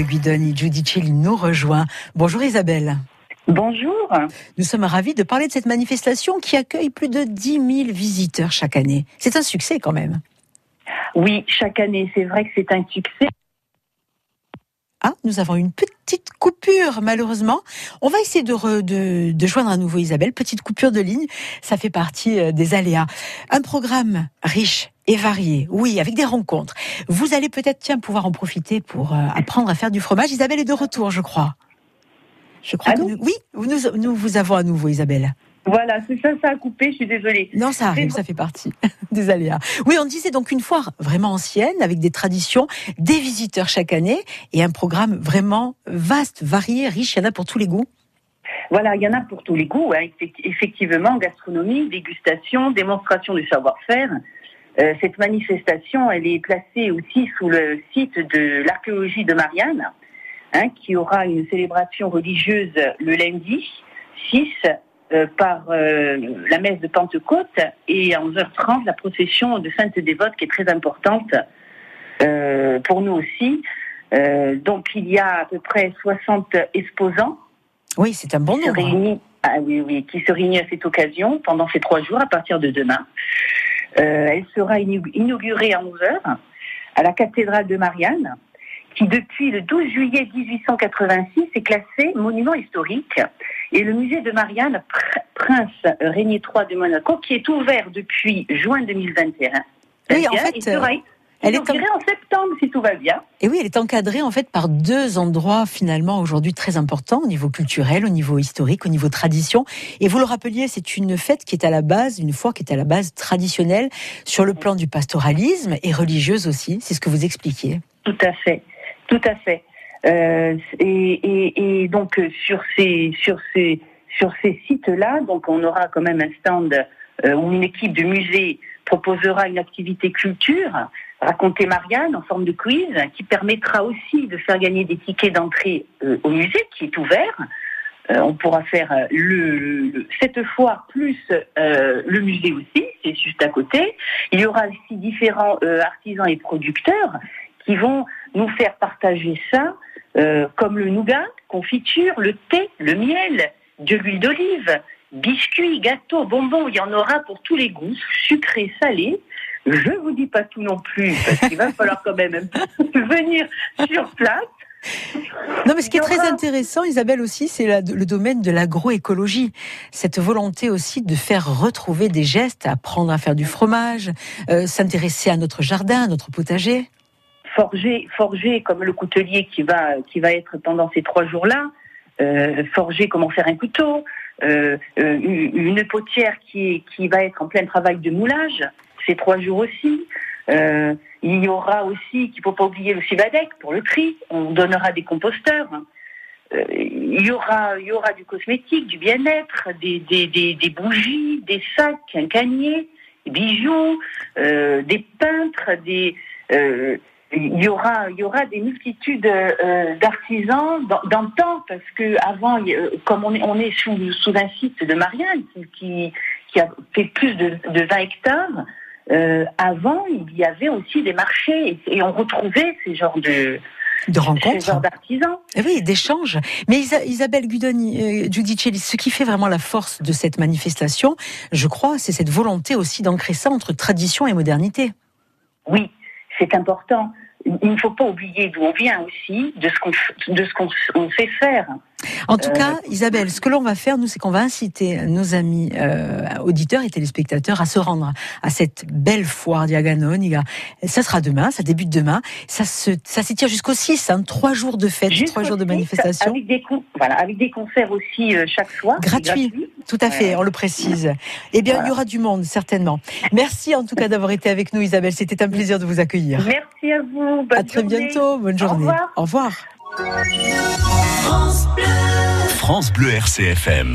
Isabelle Guidoni, Giudicelli nous rejoint. Bonjour Isabelle. Bonjour. Nous sommes ravis de parler de cette manifestation qui accueille plus de 10 000 visiteurs chaque année. C'est un succès quand même. Oui, chaque année, c'est vrai que c'est un succès. Ah, nous avons une petite coupure, malheureusement. On va essayer de, de, de, joindre à nouveau Isabelle. Petite coupure de ligne, ça fait partie euh, des aléas. Un programme riche et varié, oui, avec des rencontres. Vous allez peut-être, tiens, pouvoir en profiter pour euh, apprendre à faire du fromage. Isabelle est de retour, je crois. Je crois que nous, oui, nous, nous vous avons à nouveau, Isabelle. Voilà, c'est ça, ça a coupé, je suis désolée. Non, ça arrive, ça fait partie des aléas. Oui, on disait donc une foire vraiment ancienne, avec des traditions, des visiteurs chaque année, et un programme vraiment vaste, varié, riche, il y en a pour tous les goûts. Voilà, il y en a pour tous les goûts, hein. effectivement, gastronomie, dégustation, démonstration du savoir-faire. Euh, cette manifestation, elle est placée aussi sous le site de l'archéologie de Marianne, hein, qui aura une célébration religieuse le lundi 6 euh, par euh, la messe de Pentecôte et à 11h30 la procession de Sainte Dévote qui est très importante euh, pour nous aussi. donc il y a à peu près 60 exposants. Oui, c'est un bon nombre. ah, oui, oui, qui se réunissent à cette occasion pendant ces trois jours à partir de demain. elle sera inaugurée à 11h à la cathédrale de Marianne qui depuis le 12 juillet 1886 est classé monument historique et le musée de Marianne, Prince Régnier III de Monaco, qui est ouvert depuis juin 2021. Oui, en fait, elle est en... en... septembre si tout va bien. Et oui, elle est encadrée en fait par deux endroits finalement aujourd'hui très importants au niveau culturel, au niveau historique, au niveau tradition. Et vous le rappeliez, c'est une fête qui est à la base, une foire qui est à la base traditionnelle sur le plan du pastoralisme et religieuse aussi. C'est ce que vous expliquiez. Tout à fait, tout à fait. Euh, et, et, donc sur ces sur ces sur ces sites-là, donc on aura quand même un stand euh, où une équipe de musée proposera une activité culture, raconter Marianne en forme de quiz, qui permettra aussi de faire gagner des tickets d'entrée euh, au musée qui est ouvert. on pourra faire le, cette fois plus le musée aussi, c'est juste à côté. Il y aura aussi différents artisans et producteurs qui vont nous faire partager ça euh, comme le nougat, confiture, le thé, le miel, de l'huile d'olive, biscuits, gâteaux, bonbons, il y en aura pour tous les goûts, sucré, salé. Je vous dis pas tout non plus, parce qu'il va falloir quand même venir sur place. Non, mais ce qui est très intéressant, Isabelle aussi, c'est le domaine de l'agroécologie. Cette volonté aussi de faire retrouver des gestes, apprendre à faire du fromage, euh, s'intéresser à notre jardin, à notre potager forger, forger comme le coutelier qui va, qui va être pendant ces trois jours-là, euh, forger comment faire un couteau, euh, euh, une potière qui, qui va être en plein travail de moulage, ces trois jours aussi. il y aura aussi, qu'il ne faut pas oublier, le civadec pour le tri. On donnera des composteurs. il y aura, il y aura du cosmétique, du bien-être, des, des, des, des, bougies, des sacs, un canier, des bijoux, des peintres, des il y aura, il y aura des multitudes euh, d'artisans dans, le temps, parce que avant, comme on est, on est sous, sous un site de Marianne qui, qui a fait plus de, de 20 hectares, euh, avant, il y avait aussi des marchés et, on retrouvait ces genres de de rencontres, d'artisans. Eh oui, d'échanges. Mais Isabelle Gudoni, euh, Giudicelli, ce qui fait vraiment la force de cette manifestation, je crois, c'est cette volonté aussi d'ancrer ça entre tradition et modernité. Oui, c'est important. Il ne faut pas oublier d'où on vient aussi, de ce qu'on de sait faire. En tout cas, euh, Isabelle, ce que l'on va faire, nous, c'est qu'on va inciter nos amis euh, auditeurs et téléspectateurs à se rendre à cette belle foire Diaganone. Ça sera demain, ça débute demain. Ça se, ça s'étire jusqu'au 6, hein, trois jours de fête, trois jours de manifestation. Avec des, voilà, avec des concerts aussi euh, chaque soir. Gratuit. Tout à fait, on le précise. Eh bien, il y aura du monde, certainement. Merci en tout cas d'avoir été avec nous, Isabelle. C'était un plaisir de vous accueillir. Merci à vous. Bonne à très bientôt. Bonne journée. Au revoir. Au revoir. France Bleu. RCFM.